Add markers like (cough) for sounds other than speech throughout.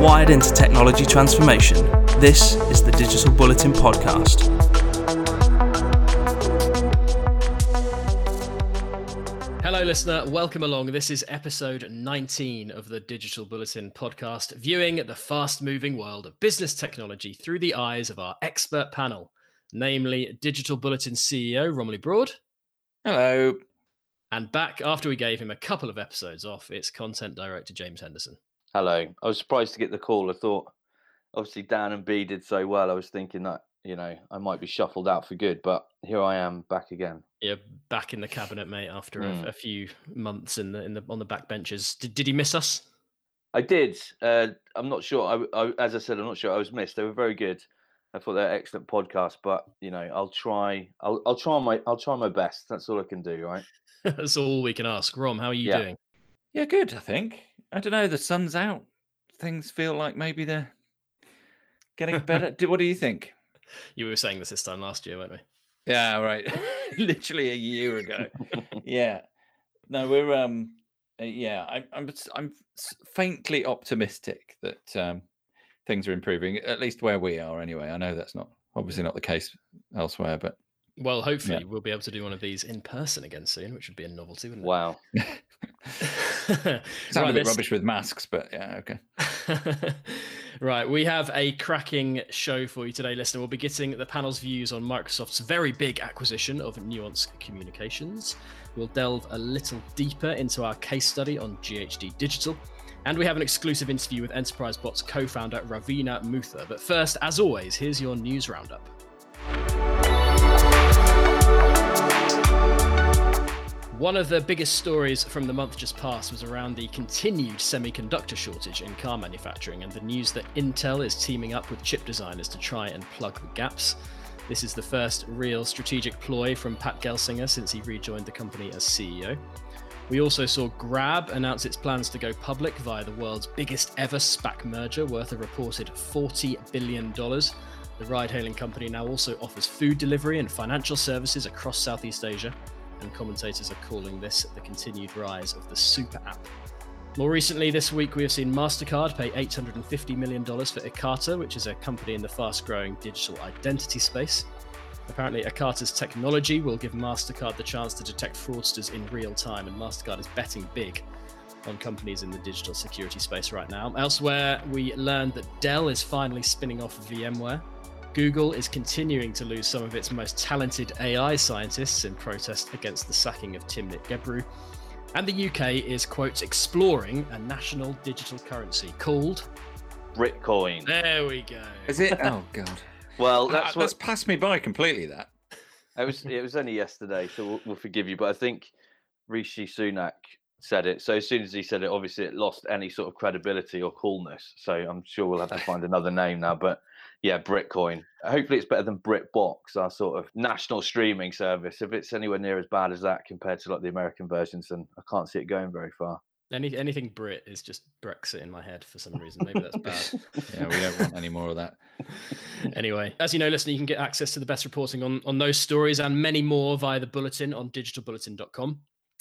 Wired into technology transformation, this is the Digital Bulletin Podcast. Hello, listener. Welcome along. This is episode 19 of the Digital Bulletin podcast, viewing the fast moving world of business technology through the eyes of our expert panel, namely Digital Bulletin CEO Romilly Broad. Hello. And back after we gave him a couple of episodes off, it's content director James Henderson. Hello. I was surprised to get the call. I thought, obviously, Dan and B did so well. I was thinking that, you know, I might be shuffled out for good, but here I am back again. Yeah, back in the cabinet, mate. After Mm. a, a few months in the in the on the back benches, did, did he miss us? I did. Uh, I'm not sure. I, I, as I said, I'm not sure I was missed. They were very good. I thought they're excellent podcast, but you know, I'll try. I'll, I'll try my. I'll try my best. That's all I can do, right? (laughs) That's all we can ask. Rom, how are you Yeah. doing? Yeah, good. I think. I don't know. The sun's out. Things feel like maybe they're getting better. (laughs) What do you think? You were saying this this time last year, weren't we? Yeah, right. (laughs) Literally a year ago. yeah. No, we're um. uh, Yeah, I, I'm. s- I'm faintly optimistic that um, things are improving. At least where we are, anyway. I know that's not obviously not the case elsewhere, but Well, hopefully we'll be able to do one of these in person again soon, which would be a novelty, wouldn't Wow. (laughs) it? sound Right, a bit rubbish with masks. But yeah, okay. (laughs) right, we have a cracking show for you today, listener. We'll be getting the panel's views on Microsoft's very big acquisition of Nuance Communications. We'll delve a little deeper into our case study on GHD Digital. And we have an exclusive interview with Enterprise Bots co founder Ravina Mutha. But first, as always, here's your news roundup. One of the biggest stories from the month just past was around the continued semiconductor shortage in car manufacturing and the news that Intel is teaming up with chip designers to try and plug the gaps. This is the first real strategic ploy from Pat Gelsinger since he rejoined the company as CEO. We also saw Grab announce its plans to go public via the world's biggest ever SPAC merger worth a reported $40 billion. The ride hailing company now also offers food delivery and financial services across Southeast Asia and commentators are calling this the continued rise of the super app. More recently, this week, we have seen MasterCard pay $850 million for Ekata, which is a company in the fast growing digital identity space. Apparently, Ekata's technology will give MasterCard the chance to detect fraudsters in real time, and MasterCard is betting big on companies in the digital security space right now. Elsewhere, we learned that Dell is finally spinning off VMware. Google is continuing to lose some of its most talented AI scientists in protest against the sacking of Timnit Gebru. And the UK is, quote, exploring a national digital currency called. Britcoin. There we go. Is it? (laughs) Oh God. Well, uh, That's, uh, that's that's passed me by completely. That. it was. It was only yesterday, so we'll, we'll forgive you. But I think Rishi Sunak said it. So as soon as he said it, obviously it lost any sort of credibility or coolness. So I'm sure we'll have to (laughs) find another name now. But yeah, Britcoin. Hopefully it's better than BritBox, our sort of national streaming service. If it's anywhere near as bad as that compared to like the American versions, then I can't see it going very far. Any, anything Brit is just Brexit in my head for some reason. Maybe that's bad. (laughs) Yeah, we don't want any more of that. anyway, as you know, listener, you can get access to the best reporting on, on those stories and many more via the bulletin on digitalbulletin.com.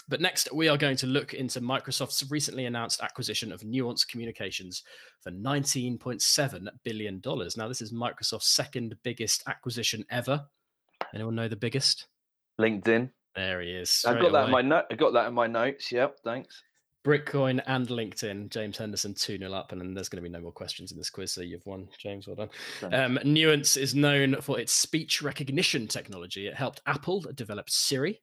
But next, we are going to look into Microsoft's recently announced acquisition of Nuance Communications for $19.7 billion. Now, this is Microsoft's second biggest acquisition ever. Anyone know the biggest? LinkedIn. There he is. I've got that in my note. I got that in my notes. Yep. Thanks. Britcoin and LinkedIn. James Henderson 2 0 up, and then there's going to be no more questions in this quiz. So you've won, James. Well done. Um, Nuance is known for its speech recognition technology. It helped Apple develop Siri,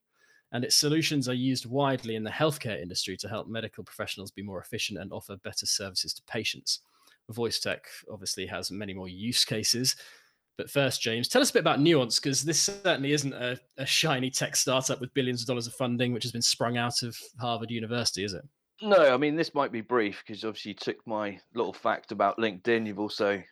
and its solutions are used widely in the healthcare industry to help medical professionals be more efficient and offer better services to patients. Voice tech obviously has many more use cases. But first, James, tell us a bit about Nuance, because this certainly isn't a, a shiny tech startup with billions of dollars of funding, which has been sprung out of Harvard University, is it? No, I mean this might be brief because obviously you took my little fact about LinkedIn. You've also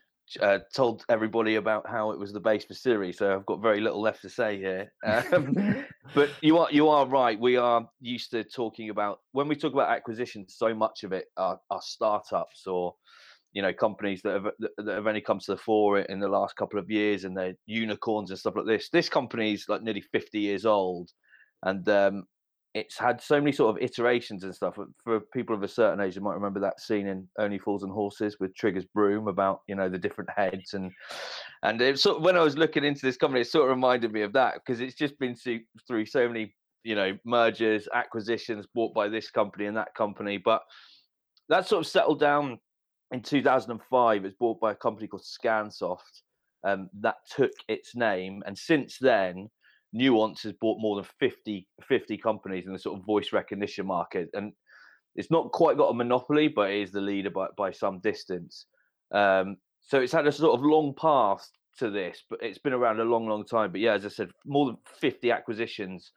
uh, told everybody about how it was the base for Siri, so I've got very little left to say here. (laughs) Um, but you are you are right. We are used to talking about when we talk about acquisitions. So much of it are, are startups or you know companies that have that have only come to the fore in the last couple of years, and they're unicorns and stuff like this. This company's like nearly fifty years old, and um, it's had so many sort of iterations and stuff. For people of a certain age, you might remember that scene in Only Fools and Horses with Trigger's broom about you know the different heads and and it sort of, when I was looking into this company, it sort of reminded me of that because it's just been through so many you know mergers, acquisitions, bought by this company and that company, but that sort of settled down in 2005. It was bought by a company called Scansoft. Um, that took its name, and since then Nuance has bought more than 50, 50 companies in the sort of voice recognition market. And it's not quite got a monopoly, but it is the leader by, by some distance. Um, so it's had a sort of long path to this, but it's been around a long, long time. But yeah, as I said, more than 50 acquisitions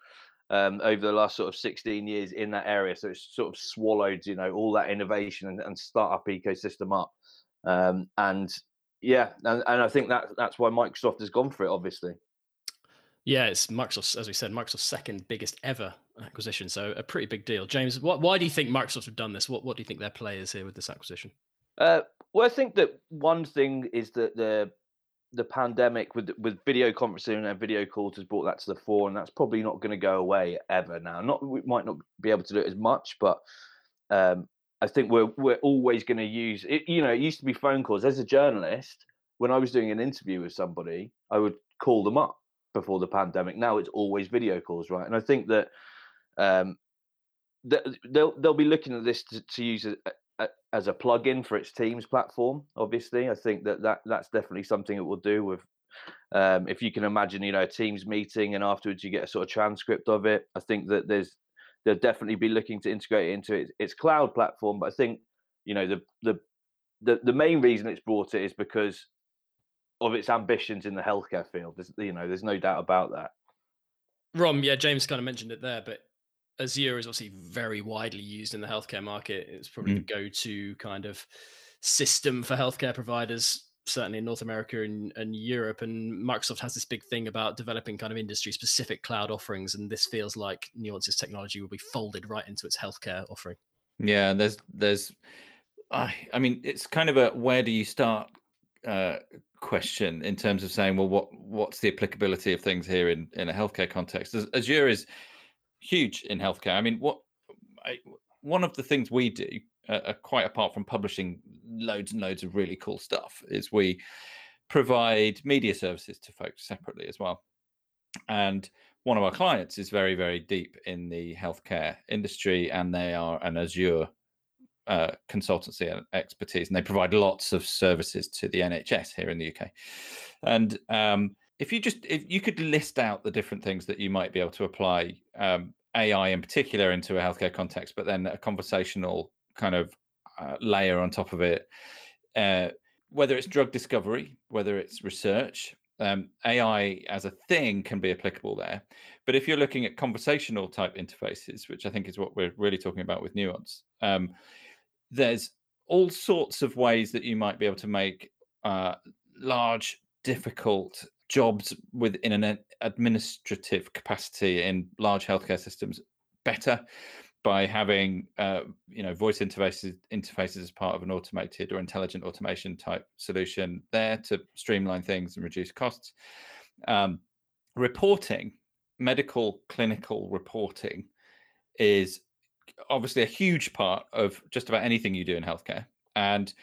um, over the last sort of 16 years in that area. So it's sort of swallowed, you know, all that innovation and, and startup ecosystem up. Um, and yeah, and, and I think that that's why Microsoft has gone for it, obviously. Yeah, it's Microsoft's, as we said, Microsoft's second biggest ever acquisition. So a pretty big deal. James, what, why do you think Microsoft have done this? What, what do you think their play is here with this acquisition? Uh, well, I think that one thing is that the the pandemic with with video conferencing and video calls has brought that to the fore, and that's probably not going to go away ever now. Not we might not be able to do it as much, but um, I think we're we're always going to use it. You know, it used to be phone calls. As a journalist, when I was doing an interview with somebody, I would call them up before the pandemic. Now it's always video calls, right? And I think that um, they'll they'll be looking at this to, to use it as a plug-in for its Teams platform. Obviously, I think that, that that's definitely something it will do with. Um, if you can imagine, you know, a Teams meeting and afterwards you get a sort of transcript of it. I think that there's they'll definitely be looking to integrate it into its, its cloud platform. But I think you know the the the, the main reason it's brought it is because of its ambitions in the healthcare field. There's, you know, there's no doubt about that. Rom, yeah, James kind of mentioned it there, but Azure is obviously very widely used in the healthcare market. It's probably mm. the go-to kind of system for healthcare providers, certainly in North America and, and Europe. And Microsoft has this big thing about developing kind of industry-specific cloud offerings, and this feels like Nuance's technology will be folded right into its healthcare offering. Yeah, there's there's, I I mean, it's kind of a where do you start uh, question in terms of saying, well, what what's the applicability of things here in in a healthcare context? Azure is huge in healthcare. I mean, what I, one of the things we do, uh, quite apart from publishing loads and loads of really cool stuff, is we provide media services to folks separately as well. And one of our clients is very, very deep in the healthcare industry, and they are an Azure uh, consultancy and expertise, and they provide lots of services to the NHS here in the UK. And um, if you just if you could list out the different things that you might be able to apply um, AI in particular into a healthcare context, but then a conversational kind of uh, layer on top of it, uh, whether it's drug discovery, whether it's research. Um, AI as a thing can be applicable there. But if you're looking at conversational type interfaces, which I think is what we're really talking about with Nuance, um, there's all sorts of ways that you might be able to make uh, large, difficult jobs within an administrative capacity in large healthcare systems better by having uh, you know voice interfaces interfaces as part of an automated or intelligent automation type solution there to streamline things and reduce costs. Um, reporting medical clinical reporting is obviously a huge part of just about anything you do in healthcare. And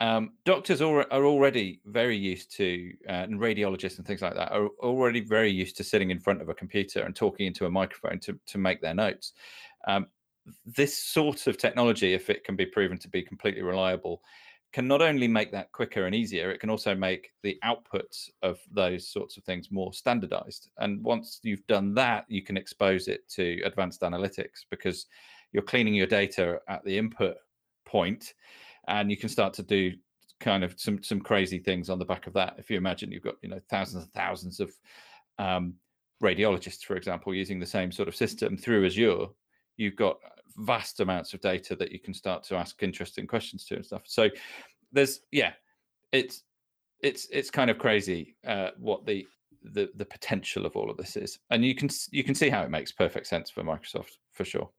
um, doctors are, are already very used to, uh, and radiologists and things like that are already very used to sitting in front of a computer and talking into a microphone to, to make their notes. Um, this sort of technology, if it can be proven to be completely reliable, can not only make that quicker and easier, it can also make the outputs of those sorts of things more standardized. And once you've done that, you can expose it to advanced analytics because you're cleaning your data at the input point and you can start to do kind of some some crazy things on the back of that. If you imagine you've got you know thousands and thousands of um, radiologists for example using the same sort of system through azure you've got vast amounts of data that you can start to ask interesting questions to and stuff. So there's yeah it's it's it's kind of crazy uh, what the the the potential of all of this is. And you can you can see how it makes perfect sense for microsoft for sure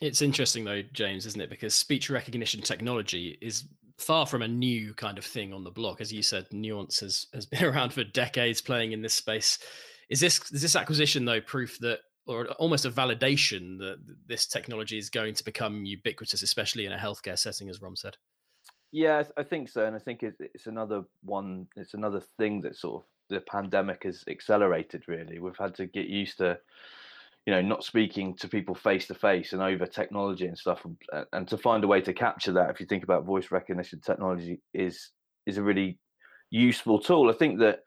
it's interesting though, James, isn't it? Because speech recognition technology is far from a new kind of thing on the block. As you said, Nuance has, has (laughs) been around for decades playing in this space. Is this is this acquisition though proof that or almost a validation that this technology is going to become ubiquitous, especially in a healthcare setting, as Rom said. Yeah, I think so, and I think it's, it's another one. It's another thing that sort of the pandemic has accelerated. Really, we've had to get used to, you know, not speaking to people face to face and over technology and stuff, and, uh, and to find a way to capture that. If you think about voice recognition technology, is is a really useful tool. I think that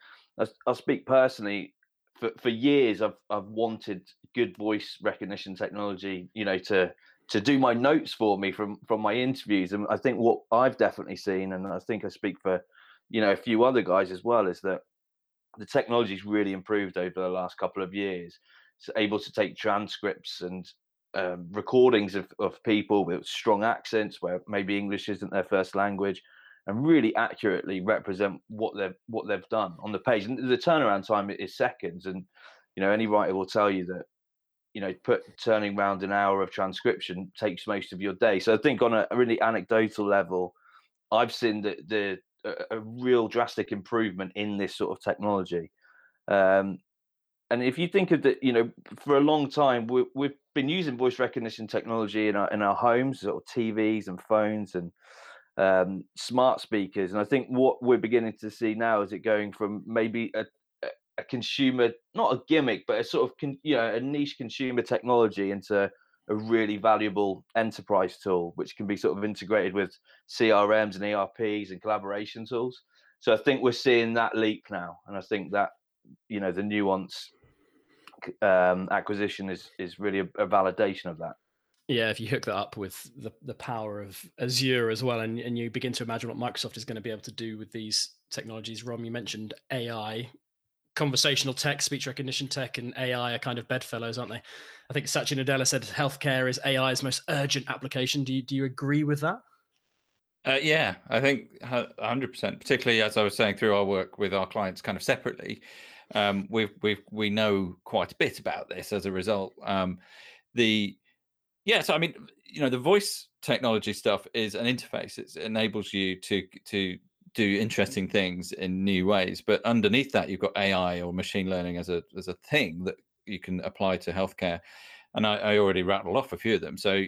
I'll speak personally. For, for years, I've I've wanted good voice recognition technology, you know, to to do my notes for me from from my interviews. And I think what I've definitely seen, and I think I speak for you know a few other guys as well, is that the technology's really improved over the last couple of years. Able to take transcripts and um, recordings of, of people with strong accents where maybe English isn't their first language and really accurately represent what they've what they've done on the page. And the turnaround time is seconds. And you know, any writer will tell you that you know, put turning around an hour of transcription takes most of your day. So I think on a, really anecdotal level, I've seen the, the a, a real drastic improvement in this sort of technology. Um, and if you think of the, you know, for a long time we, we've been using voice recognition technology in our in our homes, of TVs and phones and um, smart speakers. And I think what we're beginning to see now is it going from maybe a, a consumer, not a gimmick, but a sort of con, you know a niche consumer technology into a really valuable enterprise tool, which can be sort of integrated with CRMs and ERPs and collaboration tools. So I think we're seeing that leap now, and I think that you know the nuance um, acquisition is is really a, a validation of that. Yeah, if you hook that up with the, the power of Azure as well, and, and you begin to imagine what Microsoft is going to be able to do with these technologies. Rom, you mentioned AI conversational tech, speech recognition tech, and AI are kind of bedfellows, aren't they? I think Satya Nadella said healthcare is AI's most urgent application. Do you, do you agree with that? Uh, yeah, I think 100%, particularly as I was saying through our work with our clients kind of separately. Um, we we we know quite a bit about this as a result. Um, the yeah, so I mean, you know, the voice technology stuff is an interface. It enables you to to do interesting things in new ways. But underneath that, you've got AI or machine learning as a as a thing that you can apply to healthcare. And I, I already rattled off a few of them. So,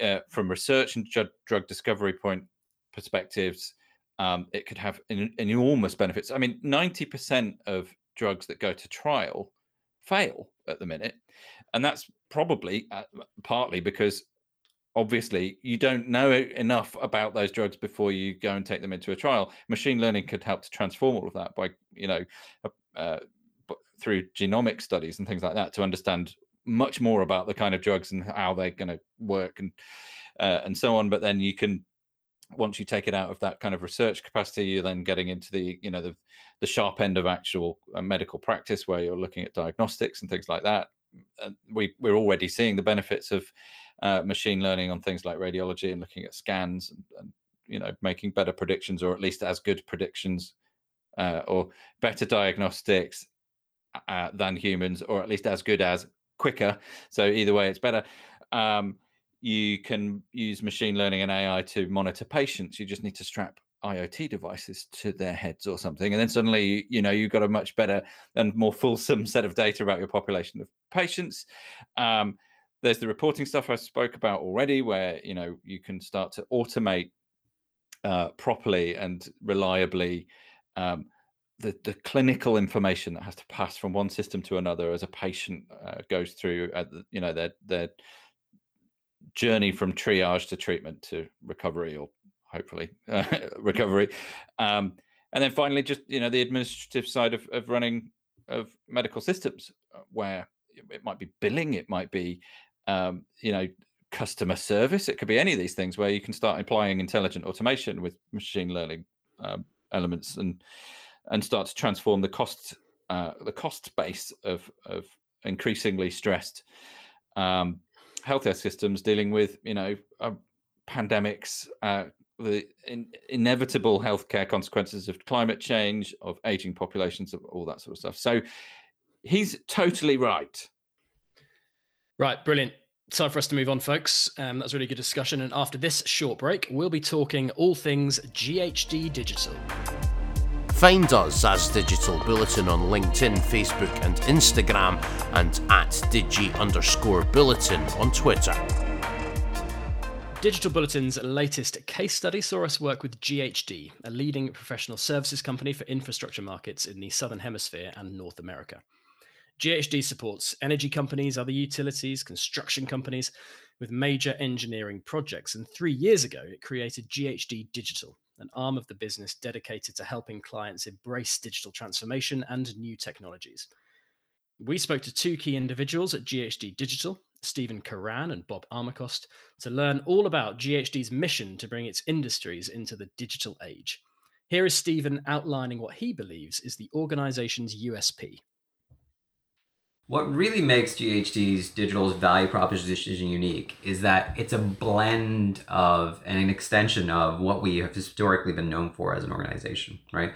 uh, from research and drug, drug discovery point perspectives, um, it could have an, an enormous benefits. I mean, ninety percent of drugs that go to trial fail at the minute, and that's probably uh, partly because obviously you don't know enough about those drugs before you go and take them into a trial machine learning could help to transform all of that by you know uh, uh through genomic studies and things like that to understand much more about the kind of drugs and how they're going to work and uh, and so on but then you can once you take it out of that kind of research capacity you're then getting into the you know the the sharp end of actual uh, medical practice where you're looking at diagnostics and things like that. And we we're already seeing the benefits of uh, machine learning on things like radiology and looking at scans and, and, you know making better predictions or at least as good predictions uh, or better diagnostics uh, than humans or at least as good as quicker. So either way it's better. Um, you can use machine learning and ai to monitor patients you just need to strap IoT devices to their heads or something, and then suddenly you know you've got a much better and more fulsome set of data about your population of patients. Um, there's the reporting stuff I spoke about already, where you know you can start to automate uh, properly and reliably um, the the clinical information that has to pass from one system to another as a patient uh, goes through, you know, their their journey from triage to treatment to recovery or hopefully uh, (laughs) recovery. Um, and then finally, just you know, the administrative side of, of running of medical systems, uh, where it might be billing, it might be um, you know, customer service. It could be any of these things where you can start applying intelligent automation with machine learning um, elements and and start to transform the cost uh, the cost base of of increasingly stressed um, healthcare systems dealing with you know uh, pandemics. Uh, the in, inevitable healthcare consequences of climate change, of aging populations, of all that sort of stuff. So he's totally right Right, brilliant. Time for us to move on, folks. Um, that's really good discussion. And after this short break, we'll be talking all things GHD digital. Find us as Digital Bulletin on LinkedIn, Facebook, and Instagram, and at digi underscore bulletin on Twitter. Digital Bulletin's latest case study saw us work with GHD, a leading professional services company for infrastructure markets in the Southern Hemisphere and North America. GHD supports energy companies, other utilities, construction companies with major engineering projects. And three years ago, it created GHD Digital, an arm of the business dedicated to helping clients embrace digital transformation and new technologies. We spoke to two key individuals at GHD Digital, Stephen Karan and Bob Armacost, to learn all about GHD's mission to bring its industries into the digital age. Here is Stephen outlining what he believes is the organization's USP. What really makes GHD's digital's value proposition unique is that it's a blend of and an extension of what we have historically been known for as an organization, right?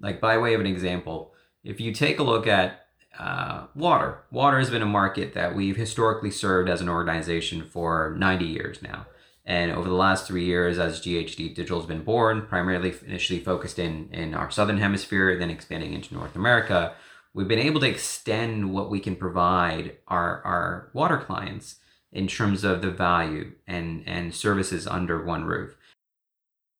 Like by way of an example, if you take a look at uh, water. Water has been a market that we've historically served as an organization for 90 years now. And over the last three years, as GHD Digital has been born, primarily initially focused in, in our southern hemisphere, then expanding into North America, we've been able to extend what we can provide our, our water clients in terms of the value and, and services under one roof.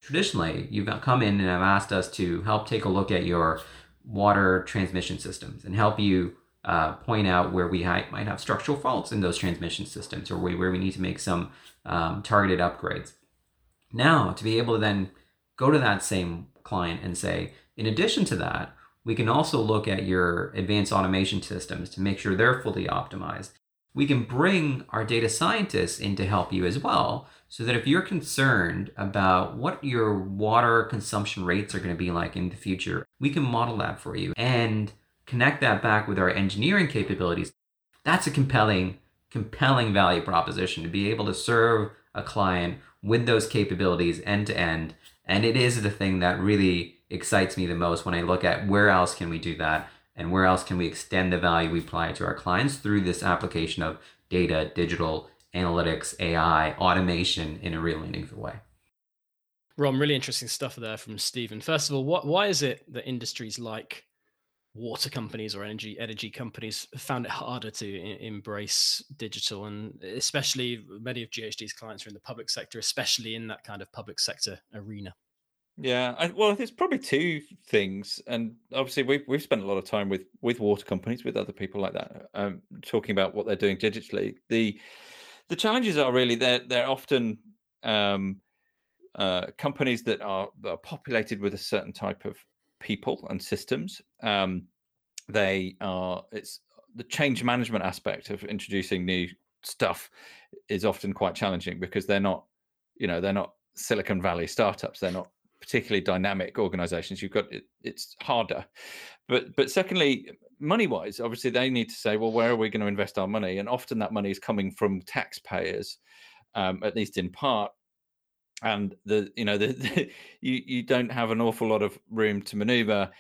Traditionally, you've come in and have asked us to help take a look at your water transmission systems and help you uh, point out where we ha- might have structural faults in those transmission systems or where we need to make some um, targeted upgrades. Now, to be able to then go to that same client and say, in addition to that, we can also look at your advanced automation systems to make sure they're fully optimized. We can bring our data scientists in to help you as well so that if you're concerned about what your water consumption rates are going to be like in the future, we can model that for you and connect that back with our engineering capabilities. That's a compelling, compelling value proposition to be able to serve a client with those capabilities end to end. And it is the thing that really excites me the most when I look at where else can we do that and where else can we extend the value we apply to our clients through this application of data, digital, analytics, AI, automation in a real meaningful way. Rom, really interesting stuff there from Stephen. First of all, what, why is it that industries like water companies or energy energy companies found it harder to I- embrace digital, and especially many of GHD's clients are in the public sector, especially in that kind of public sector arena. Yeah, I, well, there's probably two things, and obviously we've we've spent a lot of time with with water companies, with other people like that, um, talking about what they're doing digitally. The the challenges are really they're they're often um, uh, companies that are, that are, populated with a certain type of people and systems. Um, they are it's the change management aspect of introducing new stuff is often quite challenging because they're not you know they're not Silicon Valley startups. They're not particularly dynamic organizations. You've got it, it's harder. But but secondly, money wise, obviously they need to say, well, where are we going to invest our money? And often that money is coming from taxpayers, um, at least in part. And the you know the, (laughs) the, you you don't have an awful lot of room to maneuver.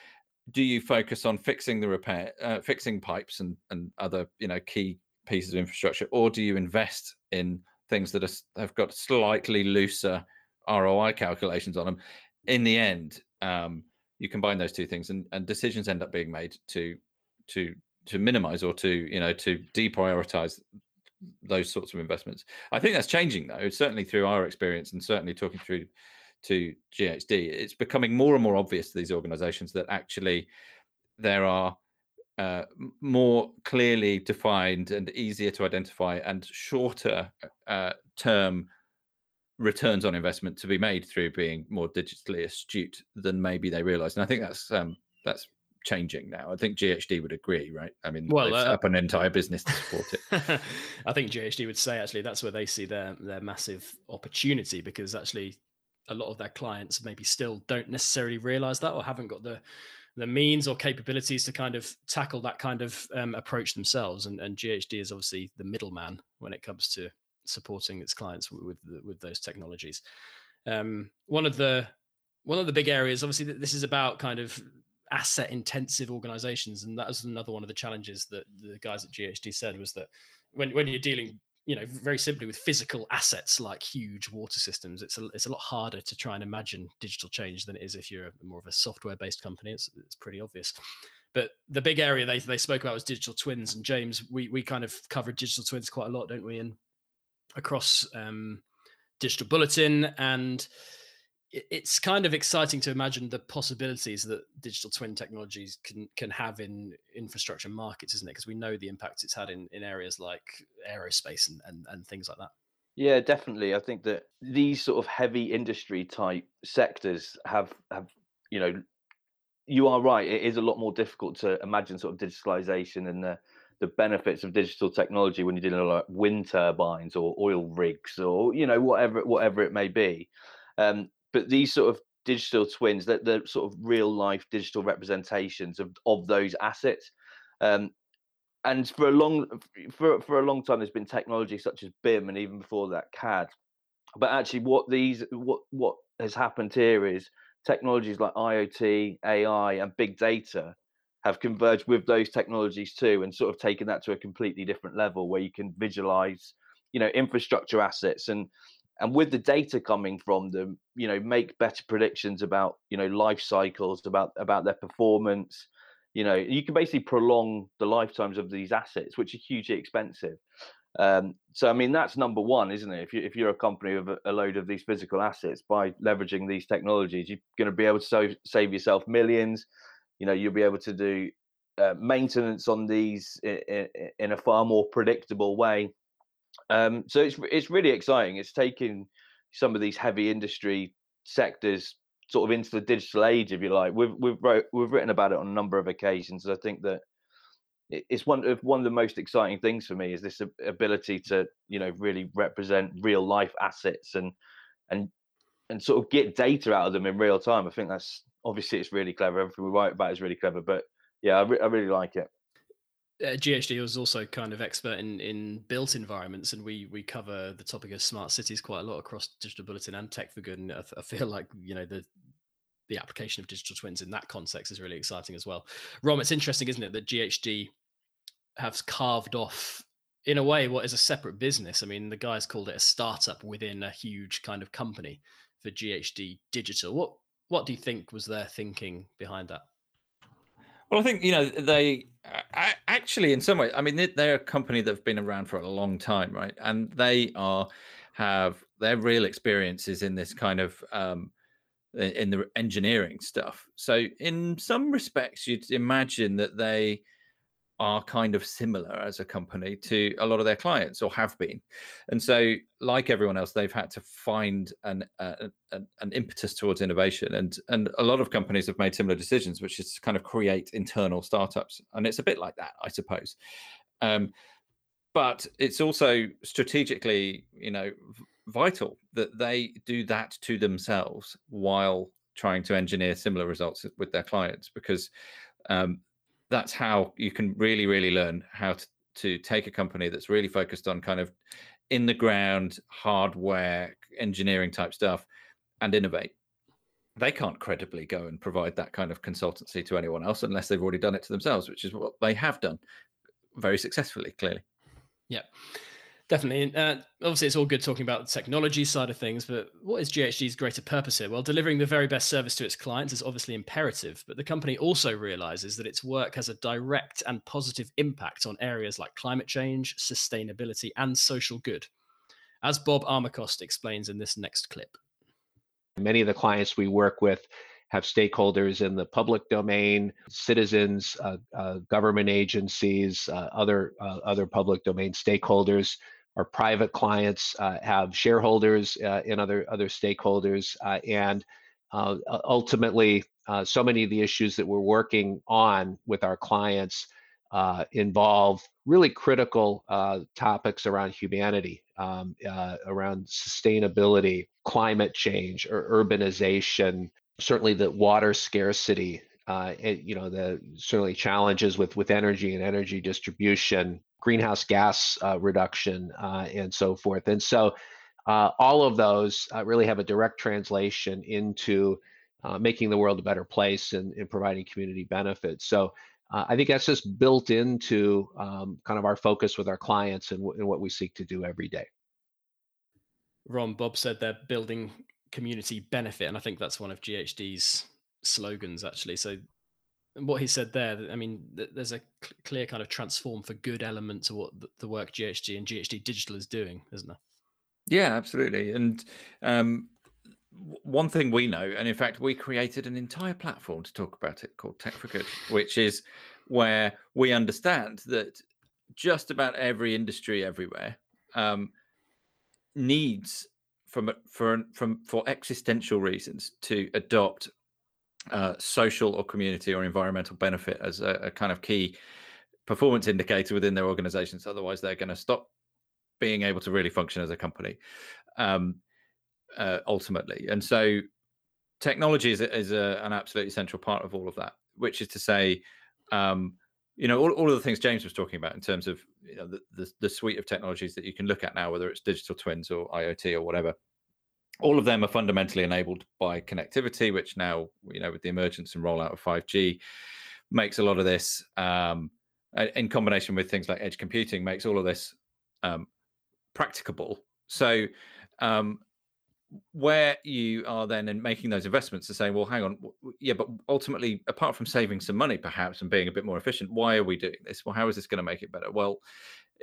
Do you focus on fixing the repair, uh, fixing pipes and and other you know key pieces of infrastructure, or do you invest in things that are, have got slightly looser ROI calculations on them? In the end, um, you combine those two things, and, and decisions end up being made to to to minimize or to you know to deprioritize those sorts of investments. I think that's changing though. Certainly through our experience and certainly talking through to GHD, it's becoming more and more obvious to these organizations that actually there are uh, more clearly defined and easier to identify and shorter uh, term returns on investment to be made through being more digitally astute than maybe they realize. And I think that's um, that's changing now. I think GHD would agree, right? I mean, well, uh, up an entire business to support it. (laughs) I think GHD would say actually that's where they see their their massive opportunity because actually a lot of their clients maybe still don't necessarily realize that or haven't got the the means or capabilities to kind of tackle that kind of um, approach themselves. And, and GHD is obviously the middleman when it comes to supporting its clients with with, those technologies. Um, one of the one of the big areas, obviously, this is about kind of asset intensive organizations and that was another one of the challenges that the guys at ghd said was that when, when you're dealing you know, very simply with physical assets like huge water systems, it's a it's a lot harder to try and imagine digital change than it is if you're more of a software based company. It's it's pretty obvious. But the big area they they spoke about was digital twins, and James, we we kind of covered digital twins quite a lot, don't we? And across um, digital bulletin and it's kind of exciting to imagine the possibilities that digital twin technologies can can have in infrastructure markets, isn't it? Because we know the impact it's had in, in areas like aerospace and, and, and things like that. Yeah, definitely. I think that these sort of heavy industry type sectors have have you know you are right. It is a lot more difficult to imagine sort of digitalization and the the benefits of digital technology when you're dealing with like wind turbines or oil rigs or you know whatever whatever it may be. Um, but these sort of digital twins, that the sort of real life digital representations of of those assets. Um, and for a long for for a long time, there's been technology such as BIM and even before that CAD. But actually, what these what what has happened here is technologies like IoT, AI, and big data have converged with those technologies too, and sort of taken that to a completely different level where you can visualize, you know, infrastructure assets and and with the data coming from them you know make better predictions about you know life cycles about about their performance. You know you can basically prolong the lifetimes of these assets which are hugely expensive. Um, so i mean that's number one isn't it? If, you, if you're a company with a, a load of these physical assets by leveraging these technologies you're going to be able to so, save yourself millions you know you'll be able to do uh, maintenance on these in, in a far more predictable way um, so it's it's really exciting. It's taking some of these heavy industry sectors sort of into the digital age, if you like. We've we've wrote, we've written about it on a number of occasions. I think that it's one of one of the most exciting things for me is this ability to you know really represent real life assets and and and sort of get data out of them in real time. I think that's obviously it's really clever. Everything we write about is really clever, but yeah, I, re- I really like it uh, GHD was also kind of expert in in built environments, and we we cover the topic of smart cities quite a lot across Digital Bulletin and Tech for Good. And I, I feel (laughs) like you know the the application of digital twins in that context is really exciting as well. Rom, it's interesting, isn't it, that GHD has carved off in a way what is a separate business. I mean, the guys called it a startup within a huge kind of company for GHD Digital. What what do you think was their thinking behind that? Well, I think you know they actually, in some ways, I mean, they're a company that have been around for a long time, right? And they are have their real experiences in this kind of um, in the engineering stuff. So, in some respects, you'd imagine that they are kind of similar as a company to a lot of their clients or have been. And so like everyone else they've had to find an uh, an, an, impetus towards innovation and and a lot of companies have made similar decisions which is kind of create internal startups and it's a bit like that i suppose. Um, but it's also strategically you know vital that they do that to themselves while trying to engineer similar results with their clients because um, that's how you can really really learn how to, to take a company that's really focused on kind of in the ground hardware engineering type stuff and innovate. They can't credibly go and provide that kind of consultancy to anyone else unless they've already done it to themselves which is what they have done very successfully clearly. Yeah Definitely. Uh, obviously, it's all good talking about the technology side of things, but what is GHD's greater purpose here? Well, delivering the very best service to its clients is obviously imperative, but the company also realizes that its work has a direct and positive impact on areas like climate change, sustainability, and social good. As Bob Armacost explains in this next clip. Many of the clients we work with have stakeholders in the public domain, citizens, uh, uh, government agencies, uh, other uh, other public domain stakeholders our private clients uh, have shareholders uh, and other other stakeholders, uh, and uh, ultimately, uh, so many of the issues that we're working on with our clients involve really critical topics around humanity, um, around sustainability, climate change, or urbanization. Certainly, the water scarcity uh, you know the certainly challenges with with energy and energy distribution greenhouse gas uh, reduction uh, and so forth. And so uh, all of those uh, really have a direct translation into uh, making the world a better place and, and providing community benefits. So I think that's just built into um, kind of our focus with our clients and, w- and what we seek to do every day. Rom Bob said they're building community benefit, and I think that's one of GHD's slogans actually. So what he said there, I mean, there's a clear kind of transform for good element to what the work GHD and GHD Digital is doing, isn't there? Yeah, absolutely. And um, one thing we know, and in fact, we created an entire platform to talk about it called Tech for Good, which is where we understand that just about every industry everywhere um, needs from for from for existential reasons to adopt uh, social or community or environmental benefit as a, a kind of key performance indicator within their organizations. Otherwise, they're going to stop being able to really function as a company um, uh, ultimately. And so, technology is, is a, an absolutely central part of all of that, which is to say, um, you know, all, all of the things James was talking about in terms of you know, the, the, the suite of technologies that you can look at now, whether it's digital twins or IoT or whatever all of them are fundamentally enabled by connectivity, which now, you know, with the emergence and rollout of 5G, makes a lot of this, um, in combination with things like edge computing, makes all of this um, practicable. So, um, where you are then in making those investments to say, well, hang on, yeah, but ultimately, apart from saving some money perhaps and being a bit more efficient, why are we doing this? Well, how is this going to make it better? Well,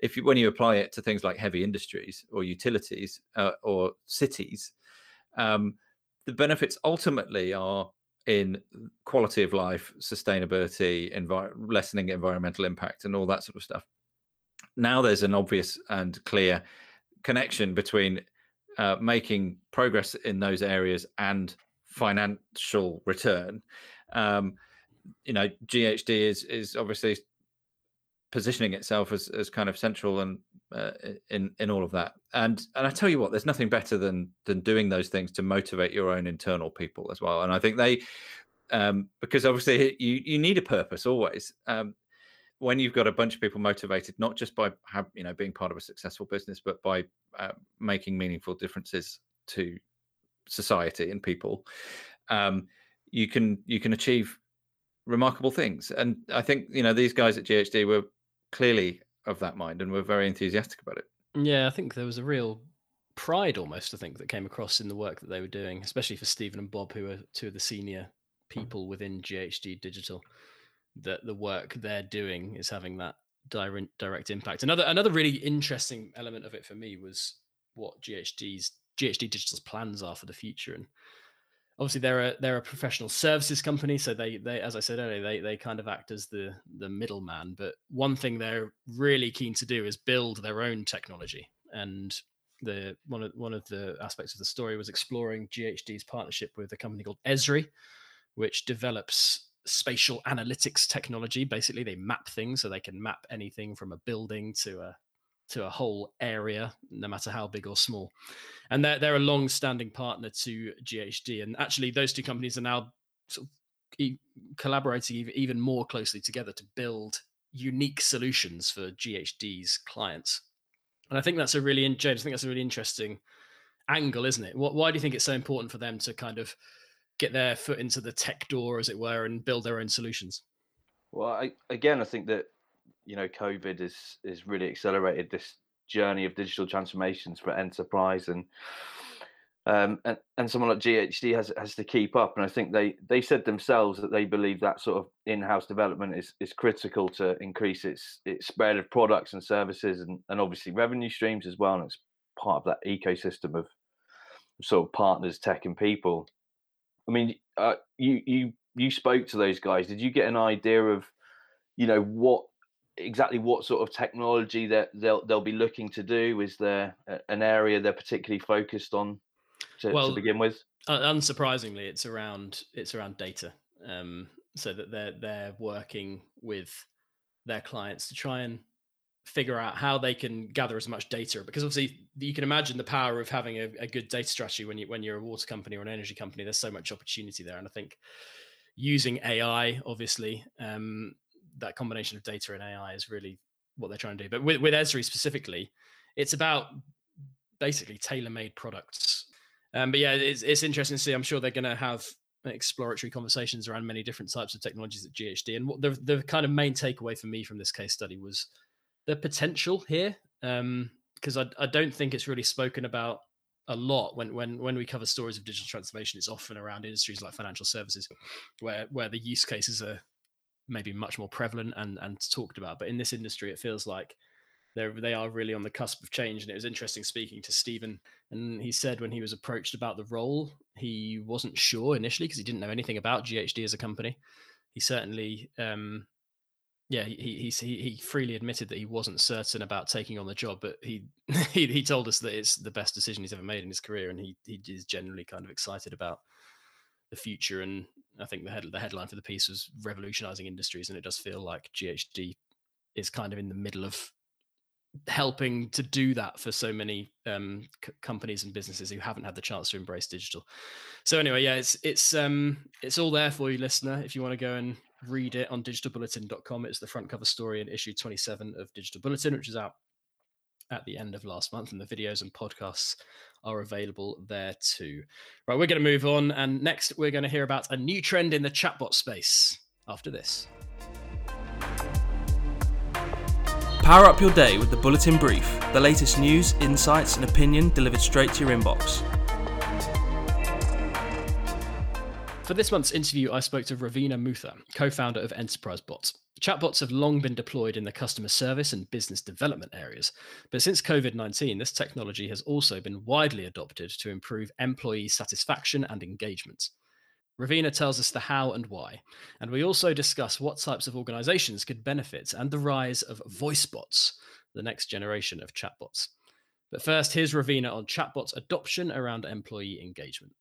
if you, when you apply it to things like heavy industries or utilities uh, or cities, um, the benefits ultimately are in quality of life, sustainability, envi- lessening environmental impact, and all that sort of stuff. Now there's an obvious and clear connection between uh, making progress in those areas and financial return. Um, you know, GHD is is obviously positioning itself as, as kind of central and uh, in in all of that. And and I tell you what, there's nothing better than than doing those things to motivate your own internal people as well. And I think they, um, because obviously you you need a purpose always. Um, when you've got a bunch of people motivated, not just by have, you know being part of a successful business, but by uh, making meaningful differences to society and people, um, you can you can achieve remarkable things. And I think you know these guys at GHD were clearly of that mind and were very enthusiastic about it. Yeah, I think there was a real pride almost, I think, that came across in the work that they were doing, especially for Stephen and Bob, who are two of the senior hmm. people within GHD Digital, that the work they're doing is having that direct direct impact. Another another really interesting element of it for me was what GHD's GHD Digital's plans are for the future. And obviously they're a they're a professional services company so they they as i said earlier they they kind of act as the the middleman but one thing they're really keen to do is build their own technology. And the one of one of the aspects of the story was exploring ghd's partnership with a company called esri which develops spatial analytics technology. Basically they map things so they can map anything from a building to a to a whole area, no matter how big or small. And they're, they're a long standing partner to GHD. And actually, those two companies are now sort of collaborating even more closely together to build unique solutions for GHD's clients. And I think that's a really, James, I think that's a really interesting angle, isn't it? Why do you think it's so important for them to kind of get their foot into the tech door, as it were, and build their own solutions? Well, I, again, I think that you know COVID has has really accelerated this journey of digital transformations for enterprise and um, and and someone like GHD has has to keep up. And I think they they said themselves that they believe that sort of in-house development is is critical to increase its its spread of products and services and and obviously revenue streams as well. And it's part of that ecosystem of sort of partners, tech, and people. I mean, uh, you you you spoke to those guys. Did you get an idea of you know what exactly what sort of technology that they'll they'll be looking to do? Is there an area they're particularly focused on to, well, to begin with? Unsurprisingly, it's around it's around data. Um, so that they're they're working with their clients to try and figure out how they can gather as much data because obviously you can imagine the power of having a, a, good data strategy when you when you're a water company or an energy company there's so much opportunity there and i think using ai obviously um, that combination of data and AI is really what they're trying to do. But with, with Esri specifically, it's about basically tailor-made products. Um, but yeah, it's, it's interesting to see. I'm sure they're going to have exploratory conversations around many different types of technologies at GHD. And what the the kind of main takeaway for me from this case study was the potential here, because um, I I don't think it's really spoken about a lot when when when we cover stories of digital transformation. It's often around industries like financial services, where where the use cases are maybe much more prevalent and and talked about. But in this industry, it feels like they're they are really on the cusp of change. And it was interesting speaking to Stephen, and he said when he was approached about the role, he wasn't sure initially because he didn't know anything about GHD as a company. He certainly, um, yeah, he, he he he freely admitted that he wasn't certain about taking on the job, but he (laughs) he he told us that it's the best decision he's ever made in his career, and he he is generally kind of excited about the future. And I think the head the headline for the piece was revolutionizing industries, and it does feel like GHD is kind of in the middle of helping to do that for so many um, c- companies and businesses who haven't had the chance to embrace digital. So anyway, yeah, it's it's um it's all there for you, listener. If you want to go and read it on digitalbulletin.com, it's the front cover story in issue 27 of Digital Bulletin, which is out at the end of last month, and the videos and podcasts are available there too. Right, we're going to move on, and next we're going to hear about a new trend in the chatbot space. After this. Power up your day with the Bulletin Brief, the latest news, insights, and opinion delivered straight to your inbox. For this month's interview, I spoke to Ravina Mutha, co founder of Enterprise Bots. Chatbots have long been deployed in the customer service and business development areas, but since COVID 19, this technology has also been widely adopted to improve employee satisfaction and engagement. Ravina tells us the how and why, and we also discuss what types of organizations could benefit and the rise of voice bots, the next generation of chatbots. But first, here's Ravina on chatbots adoption around employee engagement.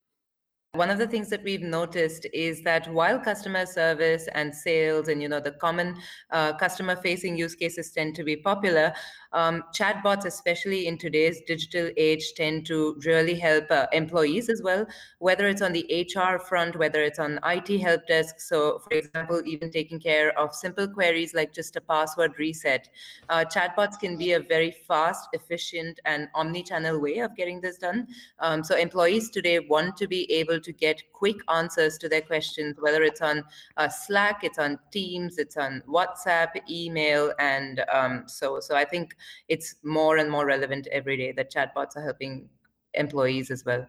One of the things that we've noticed is that while customer service and sales and you know the common uh, customer facing use cases tend to be popular, um, chatbots, especially in today's digital age, tend to really help uh, employees as well, whether it's on the HR front, whether it's on IT help desk. So, for example, even taking care of simple queries like just a password reset. Uh, chatbots can be a very fast, efficient, and omni channel way of getting this done. Um, so, employees today want to be able to get quick answers to their questions, whether it's on uh, Slack, it's on Teams, it's on WhatsApp, email, and um, so. So, I think it's more and more relevant every day that chatbots are helping employees as well.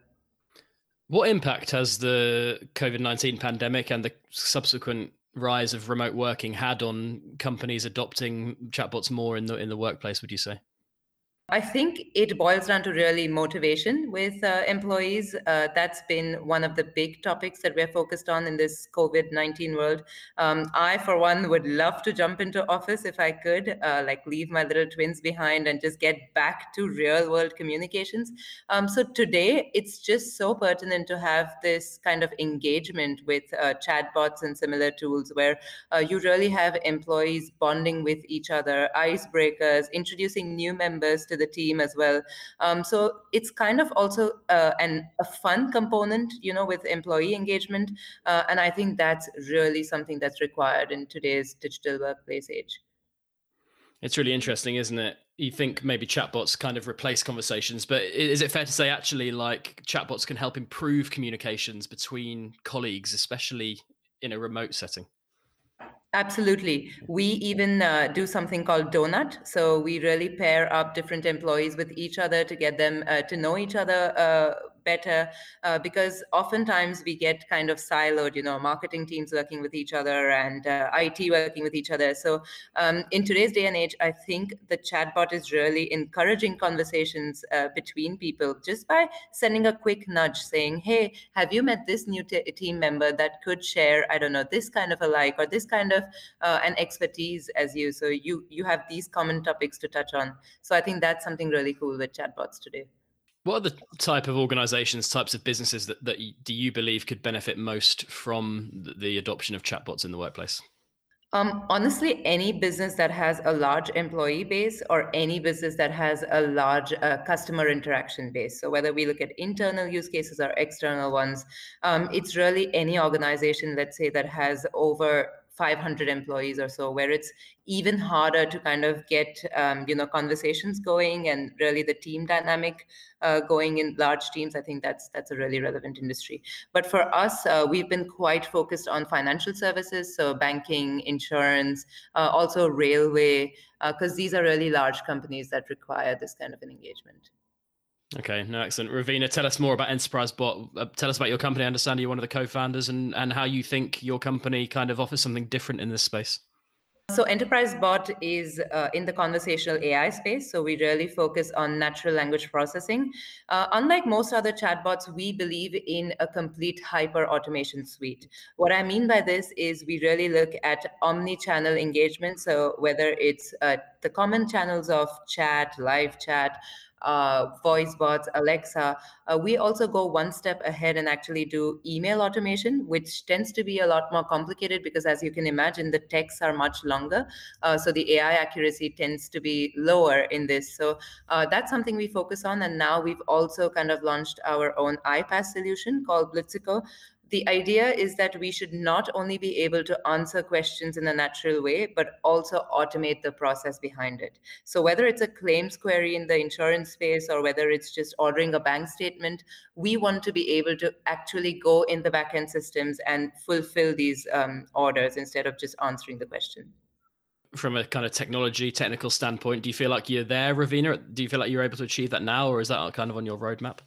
What impact has the COVID 19 pandemic and the subsequent rise of remote working had on companies adopting chatbots more in the in the workplace would you say I think it boils down to really motivation with uh, employees. Uh, that's been one of the big topics that we're focused on in this COVID 19 world. Um, I, for one, would love to jump into office if I could, uh, like leave my little twins behind and just get back to real world communications. Um, so today, it's just so pertinent to have this kind of engagement with uh, chatbots and similar tools where uh, you really have employees bonding with each other, icebreakers, introducing new members to to the team as well. Um, so it's kind of also uh, an a fun component, you know, with employee engagement, uh, and I think that's really something that's required in today's digital workplace age. It's really interesting, isn't it? You think maybe chatbots kind of replace conversations, but is it fair to say actually like chatbots can help improve communications between colleagues, especially in a remote setting? Absolutely. We even uh, do something called Donut. So we really pair up different employees with each other to get them uh, to know each other uh, better uh, because oftentimes we get kind of siloed you know marketing teams working with each other and uh, it working with each other. So um, in today's day and age i think the chatbot is really encouraging conversations uh, between people just by sending a quick nudge saying hey have you met this new t- team member that could share i don't know this kind of a like or this kind of uh, an expertise as you? So you you have these common topics to touch on. So i think that's something really cool with chatbots today what are the type of organizations, types of businesses that, that do you believe could benefit most from the adoption of chatbots in the workplace? Um, honestly, any business that has a large employee base or any business that has a large uh, customer interaction base. So, whether we look at internal use cases or external ones, um, it's really any organization, let's say, that has over 500 employees or so, where it's even harder to kind of get um, you know conversations going and really the team dynamic uh, going in large teams. I think that's that's a really relevant industry. But for us, uh, we've been quite focused on financial services, so banking, insurance, uh, also railway, because uh, these are really large companies that require this kind of an engagement. Okay, no, excellent. Ravina, tell us more about Enterprise Bot. Uh, tell us about your company. I understand you're one of the co-founders, and and how you think your company kind of offers something different in this space. So Enterprise Bot is uh, in the conversational AI space. So we really focus on natural language processing. Uh, unlike most other chatbots, we believe in a complete hyper automation suite. What I mean by this is we really look at omni-channel engagement. So whether it's uh, the common channels of chat, live chat, uh, voice bots, Alexa. Uh, we also go one step ahead and actually do email automation, which tends to be a lot more complicated because, as you can imagine, the texts are much longer. Uh, so the AI accuracy tends to be lower in this. So uh, that's something we focus on. And now we've also kind of launched our own iPaaS solution called Blitzico, the idea is that we should not only be able to answer questions in a natural way, but also automate the process behind it. So, whether it's a claims query in the insurance space or whether it's just ordering a bank statement, we want to be able to actually go in the backend systems and fulfill these um, orders instead of just answering the question. From a kind of technology technical standpoint do you feel like you're there ravina? Do you feel like you're able to achieve that now or is that kind of on your roadmap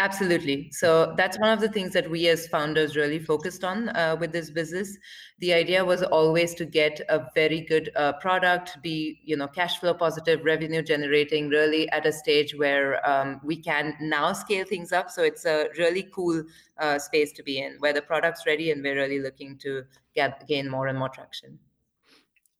Absolutely. So that's one of the things that we as founders really focused on uh, with this business. The idea was always to get a very good uh, product, be you know cash flow positive, revenue generating, really at a stage where um, we can now scale things up. So it's a really cool uh, space to be in, where the product's ready and we're really looking to get gain more and more traction.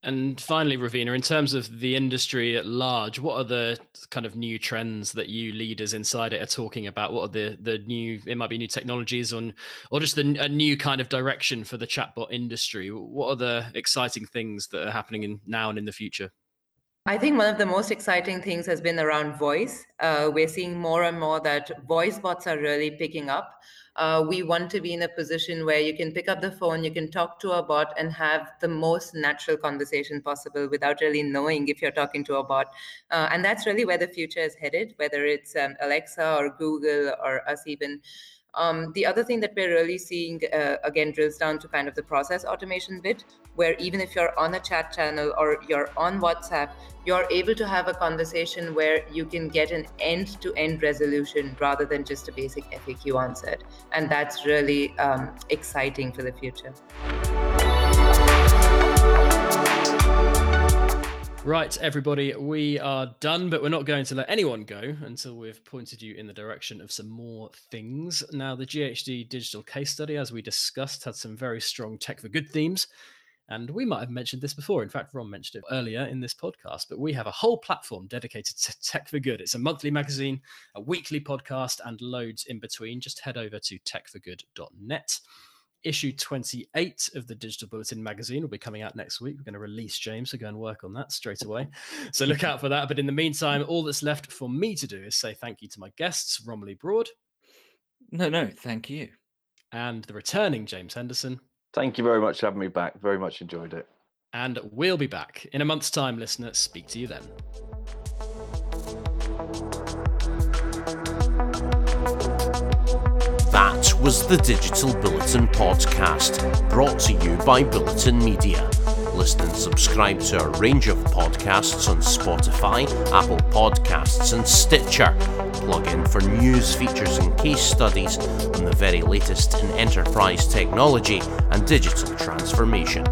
And finally, Ravina, in terms of the industry at large, what are the kind of new trends that you leaders inside it are talking about? What are the the new? It might be new technologies on, or just a, a new kind of direction for the chatbot industry. What are the exciting things that are happening in now and in the future? I think one of the most exciting things has been around voice. Uh, we're seeing more and more that voice bots are really picking up uh, we want to be in a position where you can pick up the phone, you can talk to a bot and have the most natural conversation possible without really knowing if you're talking to a bot. Uh, and that's really where the future is headed, whether it's um, Alexa or Google or us even. Um, the other thing that we're really seeing, uh, again, drills down to kind of the process automation bit, where even if you're on a chat channel or you're on WhatsApp, you're able to have a conversation where you can get an end to end resolution rather than just a basic FAQ answered. And that's really um, exciting for the future. Right, everybody, we are done, but we're not going to let anyone go until we've pointed you in the direction of some more things. Now, the GHD digital case study, as we discussed, had some very strong tech for good themes. And we might have mentioned this before. In fact, Rom mentioned it earlier in this podcast, but we have a whole platform dedicated to Tech for Good. It's a monthly magazine, a weekly podcast, and loads in between. Just head over to techforgood.net issue 28 of the Digital Bulletin magazine will be coming out next week. We're going to release James, so go and work on that straight away. So look out for that. But in the meantime, all that's left for me to do is say thank you to my guests, Romilly Broad. No, no, thank you. And the returning James Henderson. Thank you very much for having me back. Very much enjoyed it. And we'll be back in a month's time, listener. Speak to you then. That was the Digital Bulletin podcast, brought to you by Bulletin Media. Listen and subscribe to a range of podcasts on Spotify, Apple Podcasts, and Stitcher. Plug in for news, features, and case studies on the very latest in enterprise technology and digital transformation.